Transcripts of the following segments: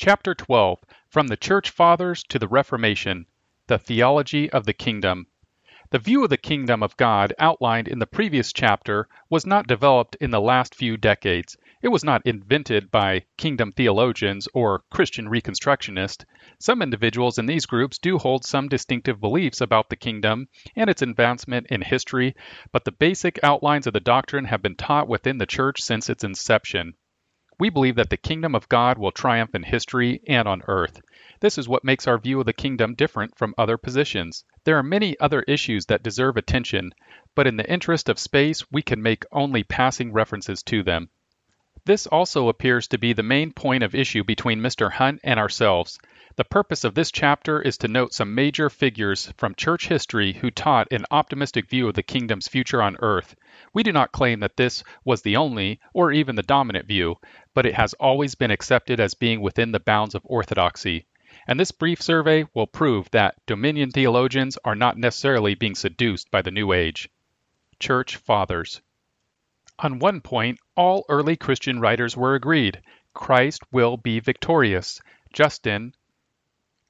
Chapter 12 From the Church Fathers to the Reformation The Theology of the Kingdom. The view of the kingdom of God outlined in the previous chapter was not developed in the last few decades. It was not invented by kingdom theologians or Christian reconstructionists. Some individuals in these groups do hold some distinctive beliefs about the kingdom and its advancement in history, but the basic outlines of the doctrine have been taught within the church since its inception. We believe that the kingdom of God will triumph in history and on earth. This is what makes our view of the kingdom different from other positions. There are many other issues that deserve attention, but in the interest of space, we can make only passing references to them. This also appears to be the main point of issue between Mr. Hunt and ourselves. The purpose of this chapter is to note some major figures from church history who taught an optimistic view of the kingdom's future on earth. We do not claim that this was the only or even the dominant view, but it has always been accepted as being within the bounds of orthodoxy. And this brief survey will prove that Dominion theologians are not necessarily being seduced by the New Age. Church Fathers. On one point, all early Christian writers were agreed Christ will be victorious. Justin,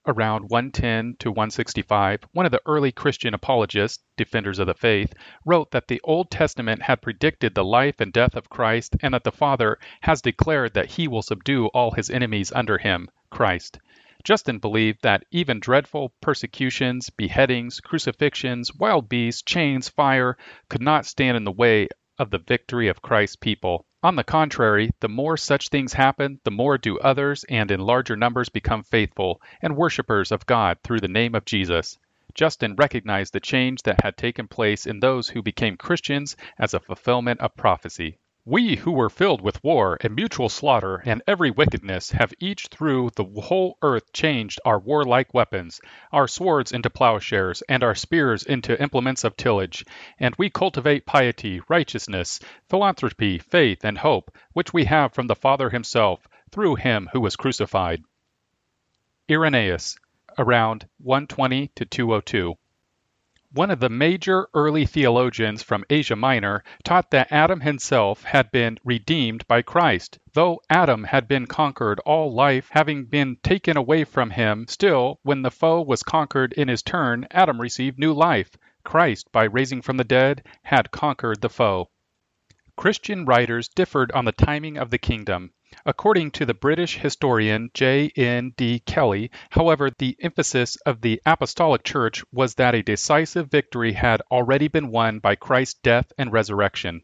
around 110 to 165, one of the early Christian apologists, defenders of the faith, wrote that the Old Testament had predicted the life and death of Christ and that the Father has declared that he will subdue all his enemies under him, Christ. Justin believed that even dreadful persecutions, beheadings, crucifixions, wild beasts, chains, fire could not stand in the way of the victory of Christ's people. On the contrary, the more such things happen, the more do others and in larger numbers become faithful and worshippers of God through the name of Jesus. Justin recognized the change that had taken place in those who became Christians as a fulfillment of prophecy. We who were filled with war and mutual slaughter and every wickedness have each through the whole earth changed our warlike weapons, our swords into plowshares, and our spears into implements of tillage. And we cultivate piety, righteousness, philanthropy, faith, and hope, which we have from the Father himself, through him who was crucified. Irenaeus, around 120 to 202. One of the major early theologians from Asia Minor taught that Adam himself had been redeemed by Christ. Though Adam had been conquered, all life having been taken away from him, still, when the foe was conquered in his turn, Adam received new life. Christ, by raising from the dead, had conquered the foe. Christian writers differed on the timing of the kingdom. According to the British historian J. N. D. Kelly, however, the emphasis of the Apostolic Church was that a decisive victory had already been won by Christ's death and resurrection.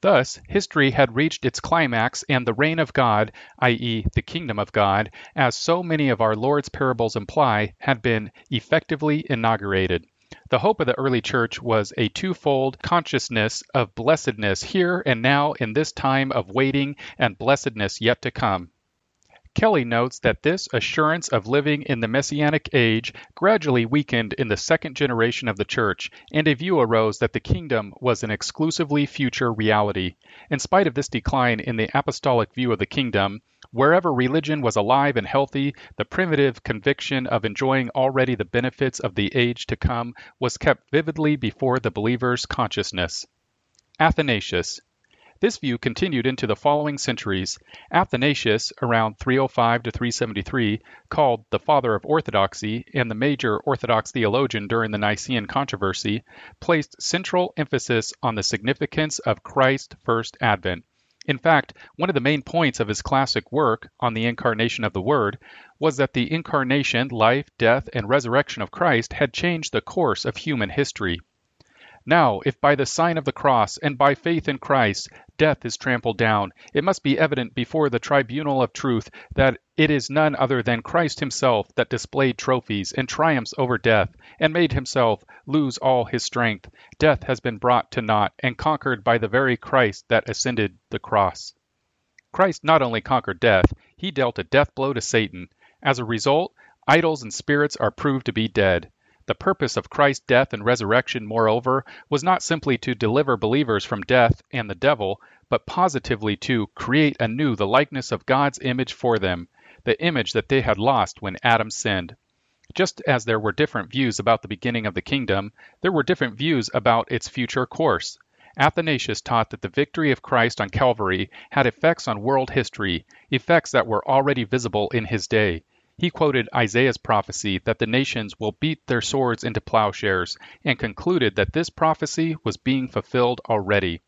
Thus, history had reached its climax, and the reign of God, i.e., the kingdom of God, as so many of our Lord's parables imply, had been effectively inaugurated. The hope of the early church was a twofold consciousness of blessedness here and now in this time of waiting and blessedness yet to come. Kelly notes that this assurance of living in the Messianic age gradually weakened in the second generation of the church, and a view arose that the kingdom was an exclusively future reality. In spite of this decline in the apostolic view of the kingdom, Wherever religion was alive and healthy, the primitive conviction of enjoying already the benefits of the age to come was kept vividly before the believer's consciousness. Athanasius. This view continued into the following centuries. Athanasius, around 305 to 373, called the father of orthodoxy and the major Orthodox theologian during the Nicene controversy, placed central emphasis on the significance of Christ's first advent. In fact, one of the main points of his classic work on the incarnation of the Word was that the incarnation, life, death, and resurrection of Christ had changed the course of human history. Now, if by the sign of the cross and by faith in Christ death is trampled down, it must be evident before the tribunal of truth that it is none other than Christ himself that displayed trophies and triumphs over death, and made himself lose all his strength. Death has been brought to naught and conquered by the very Christ that ascended the cross. Christ not only conquered death, he dealt a death blow to Satan. As a result, idols and spirits are proved to be dead. The purpose of Christ's death and resurrection, moreover, was not simply to deliver believers from death and the devil, but positively to create anew the likeness of God's image for them, the image that they had lost when Adam sinned. Just as there were different views about the beginning of the kingdom, there were different views about its future course. Athanasius taught that the victory of Christ on Calvary had effects on world history, effects that were already visible in his day. He quoted Isaiah's prophecy that the nations will beat their swords into plowshares, and concluded that this prophecy was being fulfilled already.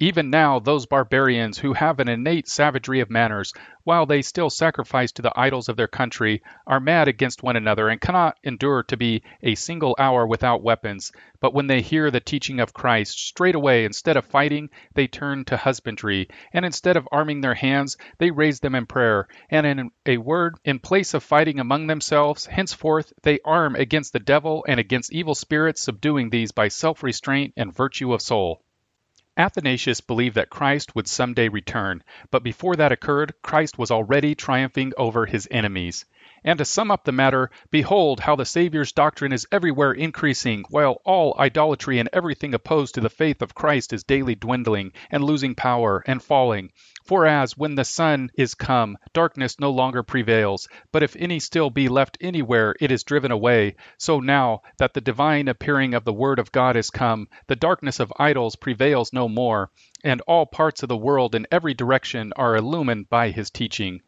Even now, those barbarians who have an innate savagery of manners, while they still sacrifice to the idols of their country, are mad against one another and cannot endure to be a single hour without weapons. But when they hear the teaching of Christ, straightway, instead of fighting, they turn to husbandry, and instead of arming their hands, they raise them in prayer. And in a word, in place of fighting among themselves, henceforth they arm against the devil and against evil spirits, subduing these by self restraint and virtue of soul. Athanasius believed that Christ would someday return, but before that occurred, Christ was already triumphing over his enemies. And to sum up the matter, behold how the Saviour's doctrine is everywhere increasing, while all idolatry and everything opposed to the faith of Christ is daily dwindling, and losing power, and falling. For as, when the sun is come, darkness no longer prevails, but if any still be left anywhere, it is driven away, so now that the divine appearing of the Word of God is come, the darkness of idols prevails no more, and all parts of the world in every direction are illumined by his teaching.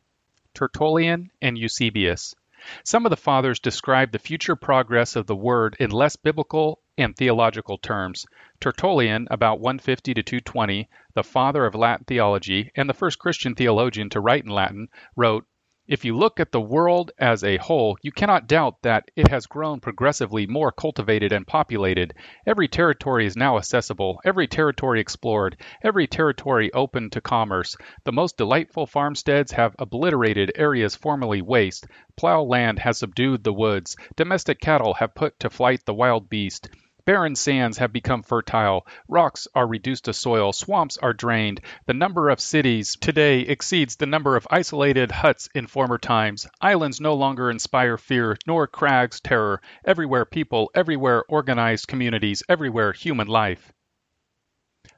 Tertullian and Eusebius. Some of the fathers describe the future progress of the Word in less biblical and theological terms. Tertullian, about 150 to 220, the father of Latin theology and the first Christian theologian to write in Latin, wrote, if you look at the world as a whole, you cannot doubt that it has grown progressively more cultivated and populated. Every territory is now accessible, every territory explored, every territory open to commerce. The most delightful farmsteads have obliterated areas formerly waste. Plow land has subdued the woods. Domestic cattle have put to flight the wild beast. Barren sands have become fertile, rocks are reduced to soil, swamps are drained. The number of cities today exceeds the number of isolated huts in former times. Islands no longer inspire fear, nor crags terror. Everywhere people, everywhere organized communities, everywhere human life.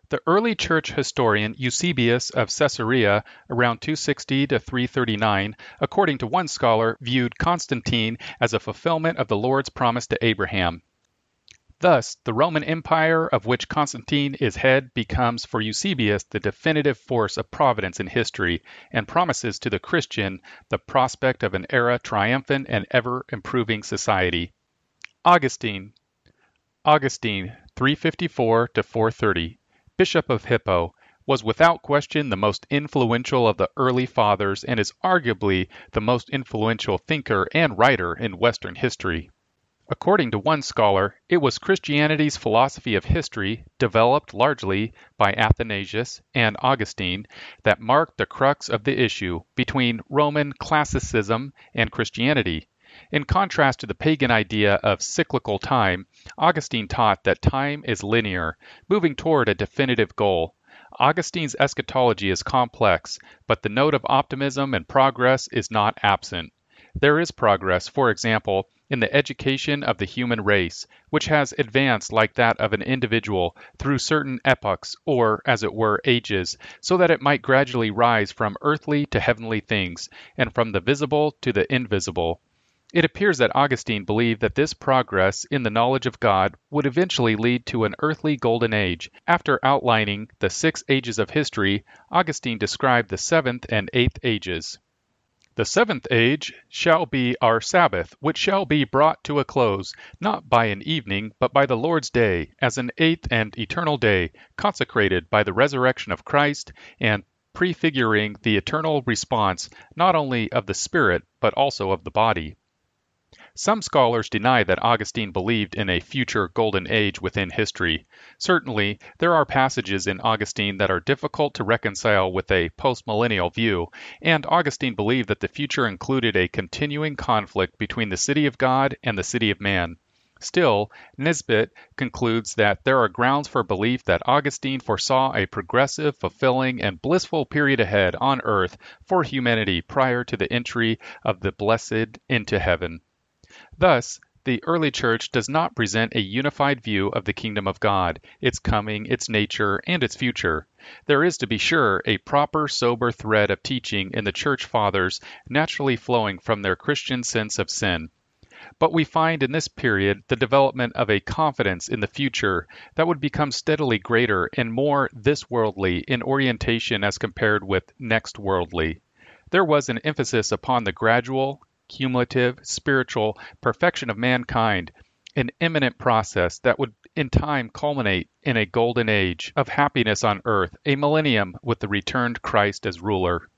The early church historian Eusebius of Caesarea, around 260 to 339, according to one scholar, viewed Constantine as a fulfillment of the Lord's promise to Abraham. Thus, the Roman Empire of which Constantine is head becomes for Eusebius the definitive force of providence in history, and promises to the Christian the prospect of an era triumphant and ever improving society. Augustine Augustine, 354 to 430, Bishop of Hippo, was without question the most influential of the early fathers and is arguably the most influential thinker and writer in Western history. According to one scholar, it was Christianity's philosophy of history, developed largely by Athanasius and Augustine, that marked the crux of the issue between Roman classicism and Christianity. In contrast to the pagan idea of cyclical time, Augustine taught that time is linear, moving toward a definitive goal. Augustine's eschatology is complex, but the note of optimism and progress is not absent. There is progress, for example, in the education of the human race, which has advanced like that of an individual through certain epochs, or, as it were, ages, so that it might gradually rise from earthly to heavenly things, and from the visible to the invisible. It appears that Augustine believed that this progress in the knowledge of God would eventually lead to an earthly golden age. After outlining the six ages of history, Augustine described the seventh and eighth ages. The seventh age shall be our Sabbath, which shall be brought to a close, not by an evening, but by the Lord's day, as an eighth and eternal day, consecrated by the resurrection of Christ, and prefiguring the eternal response not only of the spirit, but also of the body. Some scholars deny that Augustine believed in a future golden age within history. Certainly, there are passages in Augustine that are difficult to reconcile with a postmillennial view, and Augustine believed that the future included a continuing conflict between the city of God and the city of man. Still, Nisbet concludes that there are grounds for belief that Augustine foresaw a progressive, fulfilling, and blissful period ahead on earth for humanity prior to the entry of the blessed into heaven. Thus, the early church does not present a unified view of the kingdom of God, its coming, its nature, and its future. There is, to be sure, a proper, sober thread of teaching in the church fathers naturally flowing from their Christian sense of sin. But we find in this period the development of a confidence in the future that would become steadily greater and more this worldly in orientation as compared with next worldly. There was an emphasis upon the gradual, cumulative, spiritual perfection of mankind, an imminent process that would in time culminate in a golden age of happiness on earth, a millennium with the returned Christ as ruler.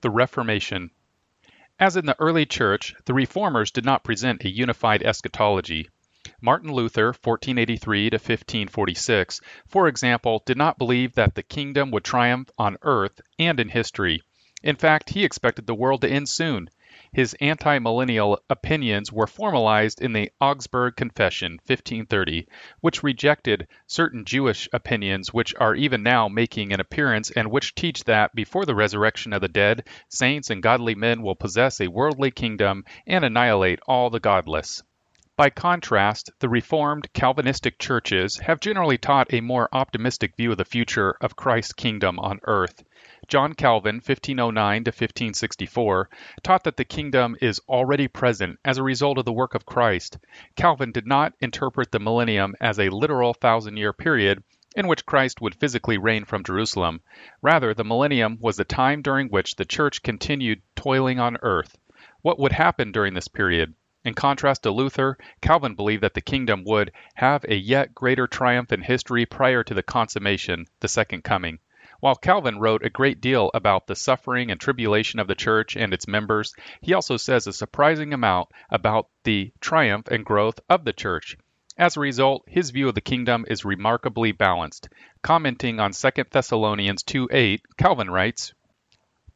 The Reformation. As in the early church, the reformers did not present a unified eschatology. Martin Luther, 1483 to 1546, for example, did not believe that the kingdom would triumph on earth and in history. In fact, he expected the world to end soon, his anti-millennial opinions were formalized in the Augsburg Confession (1530), which rejected certain Jewish opinions which are even now making an appearance and which teach that before the resurrection of the dead, saints and godly men will possess a worldly kingdom and annihilate all the godless. By contrast, the Reformed Calvinistic churches have generally taught a more optimistic view of the future of Christ's kingdom on earth. John Calvin (1509 1564) taught that the kingdom is already present as a result of the work of Christ. Calvin did not interpret the millennium as a literal thousand year period in which Christ would physically reign from Jerusalem. Rather, the millennium was the time during which the church continued toiling on earth. What would happen during this period? In contrast to Luther, Calvin believed that the kingdom would have a yet greater triumph in history prior to the consummation, the second coming. While Calvin wrote a great deal about the suffering and tribulation of the church and its members, he also says a surprising amount about the triumph and growth of the church. As a result, his view of the kingdom is remarkably balanced. Commenting on 2 Thessalonians 2:8, Calvin writes,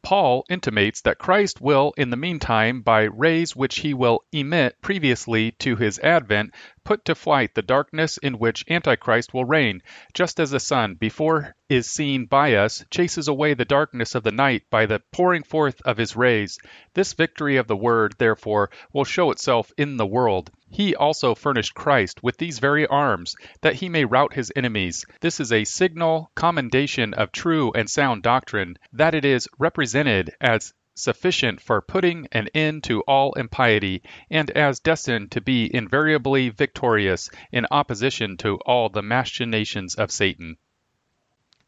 Paul intimates that Christ will, in the meantime, by rays which he will emit previously to his advent, put to flight the darkness in which Antichrist will reign, just as the sun, before is seen by us, chases away the darkness of the night by the pouring forth of his rays. This victory of the word, therefore, will show itself in the world. He also furnished Christ with these very arms, that he may rout his enemies. This is a signal commendation of true and sound doctrine, that it is represented as sufficient for putting an end to all impiety, and as destined to be invariably victorious in opposition to all the machinations of Satan.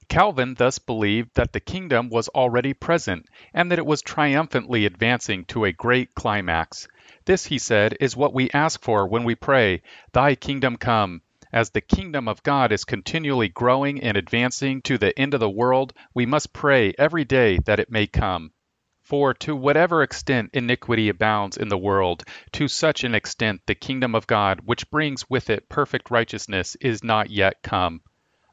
Calvin thus believed that the kingdom was already present, and that it was triumphantly advancing to a great climax. This, he said, is what we ask for when we pray, Thy kingdom come. As the kingdom of God is continually growing and advancing to the end of the world, we must pray every day that it may come. For to whatever extent iniquity abounds in the world, to such an extent the kingdom of God, which brings with it perfect righteousness, is not yet come.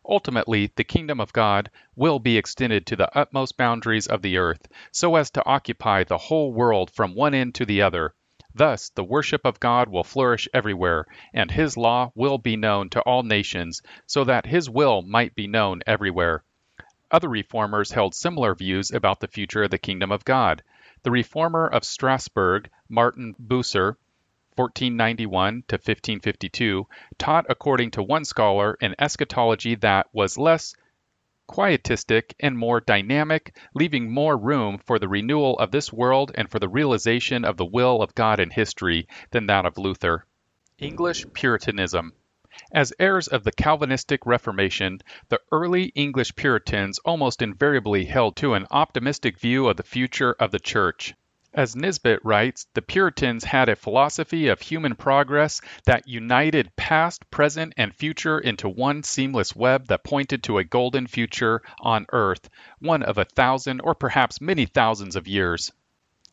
Ultimately, the kingdom of God will be extended to the utmost boundaries of the earth, so as to occupy the whole world from one end to the other. Thus, the worship of God will flourish everywhere, and his law will be known to all nations, so that his will might be known everywhere. Other reformers held similar views about the future of the kingdom of God. The reformer of Strasbourg, Martin Bucer, 1491 to 1552, taught according to one scholar an eschatology that was less quietistic, and more dynamic, leaving more room for the renewal of this world and for the realization of the will of God in history than that of Luther. English Puritanism. As heirs of the Calvinistic Reformation, the early English Puritans almost invariably held to an optimistic view of the future of the Church. As Nisbet writes, the Puritans had a philosophy of human progress that united past, present, and future into one seamless web that pointed to a golden future on earth, one of a thousand or perhaps many thousands of years.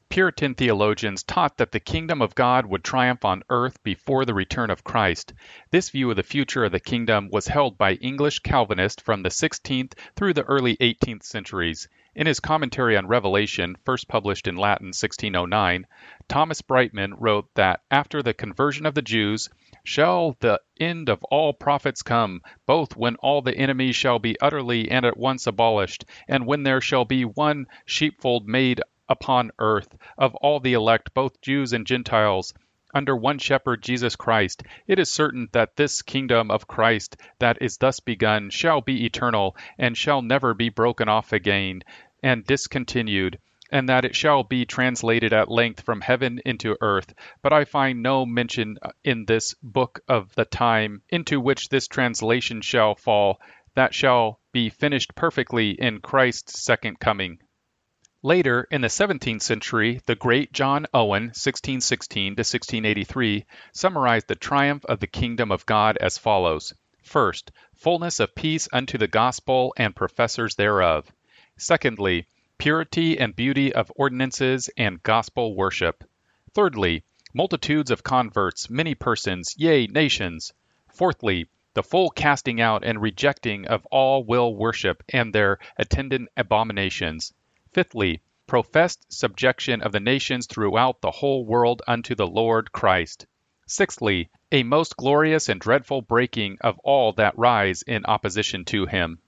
Puritan theologians taught that the kingdom of God would triumph on earth before the return of Christ. This view of the future of the kingdom was held by English Calvinists from the 16th through the early 18th centuries. In his commentary on Revelation, first published in Latin 1609, Thomas Brightman wrote that after the conversion of the Jews, shall the end of all prophets come, both when all the enemies shall be utterly and at once abolished, and when there shall be one sheepfold made upon earth, of all the elect, both Jews and Gentiles, under one shepherd, Jesus Christ, it is certain that this kingdom of Christ that is thus begun shall be eternal and shall never be broken off again and discontinued, and that it shall be translated at length from heaven into earth, but I find no mention in this book of the time into which this translation shall fall, that shall be finished perfectly in Christ's second coming. Later, in the 17th century, the great John Owen, 1616 to 1683, summarized the triumph of the kingdom of God as follows: First, fullness of peace unto the gospel and professors thereof. Secondly, purity and beauty of ordinances and gospel worship. Thirdly, multitudes of converts, many persons, yea, nations. Fourthly, the full casting out and rejecting of all will worship and their attendant abominations. Fifthly, professed subjection of the nations throughout the whole world unto the Lord Christ. Sixthly, a most glorious and dreadful breaking of all that rise in opposition to him.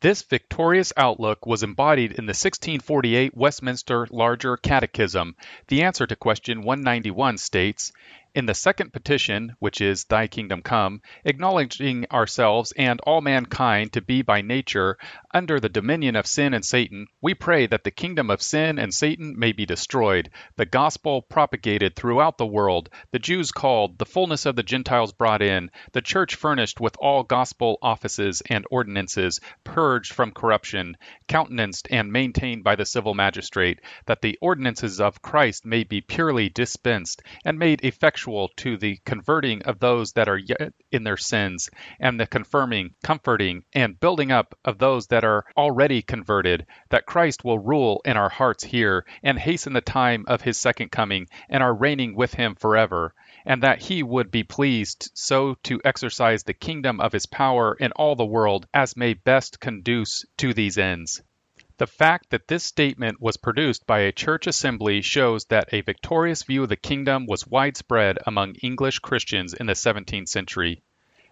This victorious outlook was embodied in the 1648 Westminster Larger Catechism. The answer to question 191 states in the second petition, which is, Thy kingdom come, acknowledging ourselves and all mankind to be by nature under the dominion of sin and Satan, we pray that the kingdom of sin and Satan may be destroyed, the gospel propagated throughout the world, the Jews called, the fullness of the Gentiles brought in, the church furnished with all gospel offices and ordinances, purged from corruption, countenanced and maintained by the civil magistrate, that the ordinances of Christ may be purely dispensed and made effectual effectual to the converting of those that are yet in their sins, and the confirming, comforting, and building up of those that are already converted, that Christ will rule in our hearts here, and hasten the time of his second coming, and our reigning with him forever and that he would be pleased so to exercise the kingdom of his power in all the world as may best conduce to these ends. The fact that this statement was produced by a church assembly shows that a victorious view of the kingdom was widespread among English Christians in the 17th century.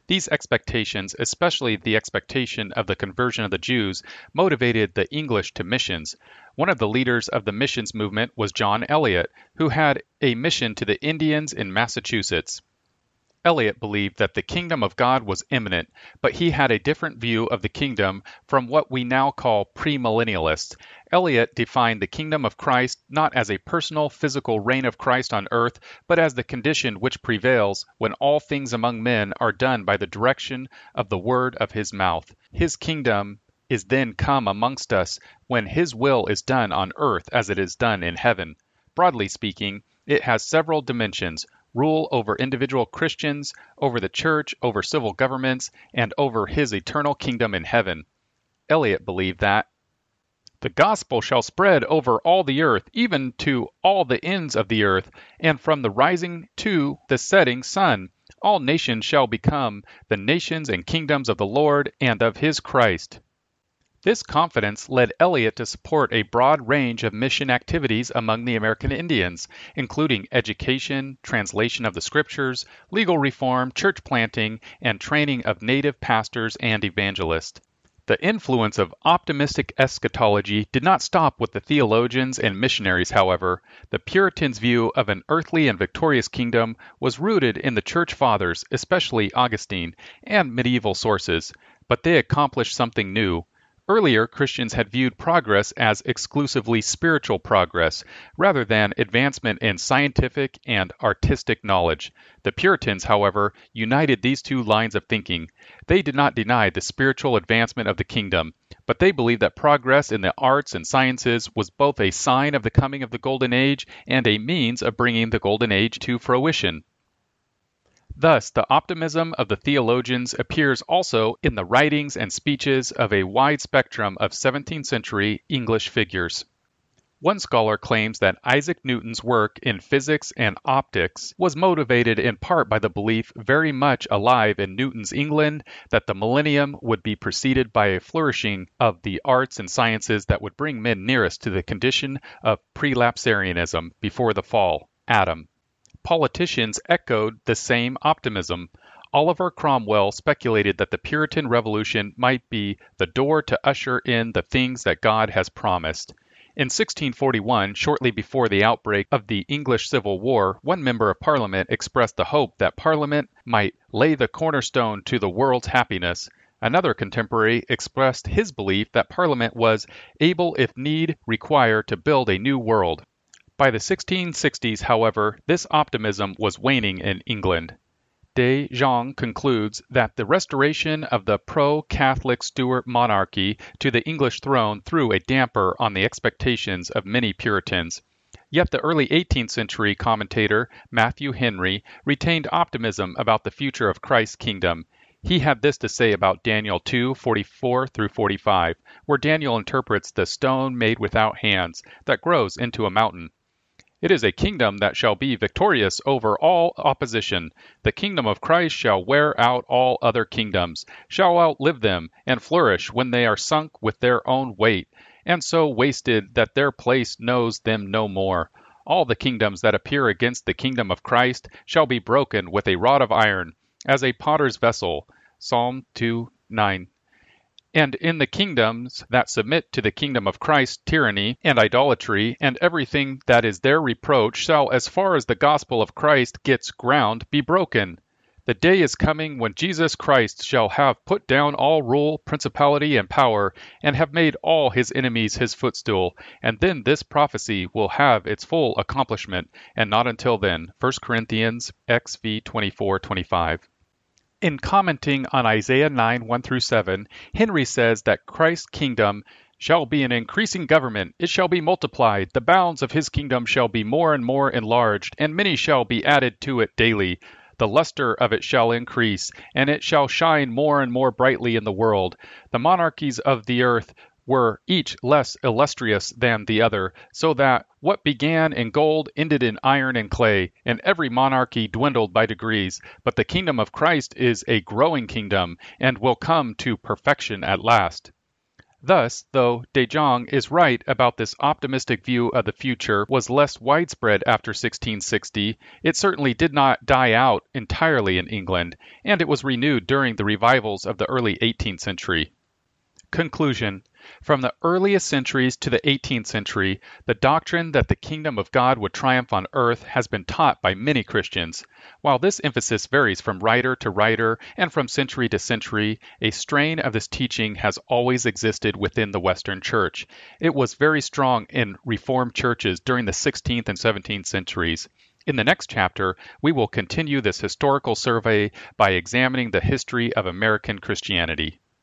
These expectations, especially the expectation of the conversion of the Jews, motivated the English to missions. One of the leaders of the missions movement was John Eliot, who had a mission to the Indians in Massachusetts. Eliot believed that the kingdom of God was imminent, but he had a different view of the kingdom from what we now call premillennialists. Eliot defined the kingdom of Christ not as a personal physical reign of Christ on earth, but as the condition which prevails when all things among men are done by the direction of the word of his mouth. His kingdom is then come amongst us when his will is done on earth as it is done in heaven. Broadly speaking, it has several dimensions rule over individual Christians, over the church, over civil governments, and over his eternal kingdom in heaven. Eliot believed that the gospel shall spread over all the earth, even to all the ends of the earth, and from the rising to the setting sun, all nations shall become the nations and kingdoms of the Lord and of his Christ. This confidence led Eliot to support a broad range of mission activities among the American Indians, including education, translation of the scriptures, legal reform, church planting, and training of native pastors and evangelists. The influence of optimistic eschatology did not stop with the theologians and missionaries, however. The Puritans' view of an earthly and victorious kingdom was rooted in the Church Fathers, especially Augustine, and medieval sources, but they accomplished something new. Earlier, Christians had viewed progress as exclusively spiritual progress, rather than advancement in scientific and artistic knowledge. The Puritans, however, united these two lines of thinking. They did not deny the spiritual advancement of the kingdom, but they believed that progress in the arts and sciences was both a sign of the coming of the Golden Age and a means of bringing the Golden Age to fruition. Thus, the optimism of the theologians appears also in the writings and speeches of a wide spectrum of 17th century English figures. One scholar claims that Isaac Newton's work in physics and optics was motivated in part by the belief very much alive in Newton's England that the millennium would be preceded by a flourishing of the arts and sciences that would bring men nearest to the condition of prelapsarianism before the fall, Adam. Politicians echoed the same optimism. Oliver Cromwell speculated that the Puritan Revolution might be the door to usher in the things that God has promised. In 1641, shortly before the outbreak of the English Civil War, one member of Parliament expressed the hope that Parliament might lay the cornerstone to the world's happiness. Another contemporary expressed his belief that Parliament was able, if need require, to build a new world. By the 1660s, however, this optimism was waning in England. De Jong concludes that the restoration of the pro Catholic Stuart monarchy to the English throne threw a damper on the expectations of many Puritans. Yet the early 18th century commentator Matthew Henry retained optimism about the future of Christ's kingdom. He had this to say about Daniel 2:44 through 45, where Daniel interprets the stone made without hands that grows into a mountain. It is a kingdom that shall be victorious over all opposition. The kingdom of Christ shall wear out all other kingdoms, shall outlive them, and flourish when they are sunk with their own weight, and so wasted that their place knows them no more. All the kingdoms that appear against the kingdom of Christ shall be broken with a rod of iron, as a potter's vessel. Psalm 2 9 and in the kingdoms that submit to the kingdom of Christ tyranny and idolatry and everything that is their reproach shall as far as the gospel of Christ gets ground be broken. The day is coming when Jesus Christ shall have put down all rule, principality, and power, and have made all his enemies his footstool, and then this prophecy will have its full accomplishment, and not until then. 1 Corinthians XV 24 25. In commenting on Isaiah 9 1 through 7, Henry says that Christ's kingdom shall be an increasing government, it shall be multiplied, the bounds of his kingdom shall be more and more enlarged, and many shall be added to it daily. The luster of it shall increase, and it shall shine more and more brightly in the world. The monarchies of the earth were each less illustrious than the other, so that what began in gold ended in iron and clay, and every monarchy dwindled by degrees. But the kingdom of Christ is a growing kingdom, and will come to perfection at last. Thus, though De Jong is right about this optimistic view of the future was less widespread after 1660, it certainly did not die out entirely in England, and it was renewed during the revivals of the early 18th century. Conclusion from the earliest centuries to the 18th century, the doctrine that the kingdom of God would triumph on earth has been taught by many Christians. While this emphasis varies from writer to writer and from century to century, a strain of this teaching has always existed within the Western Church. It was very strong in Reformed churches during the 16th and 17th centuries. In the next chapter, we will continue this historical survey by examining the history of American Christianity.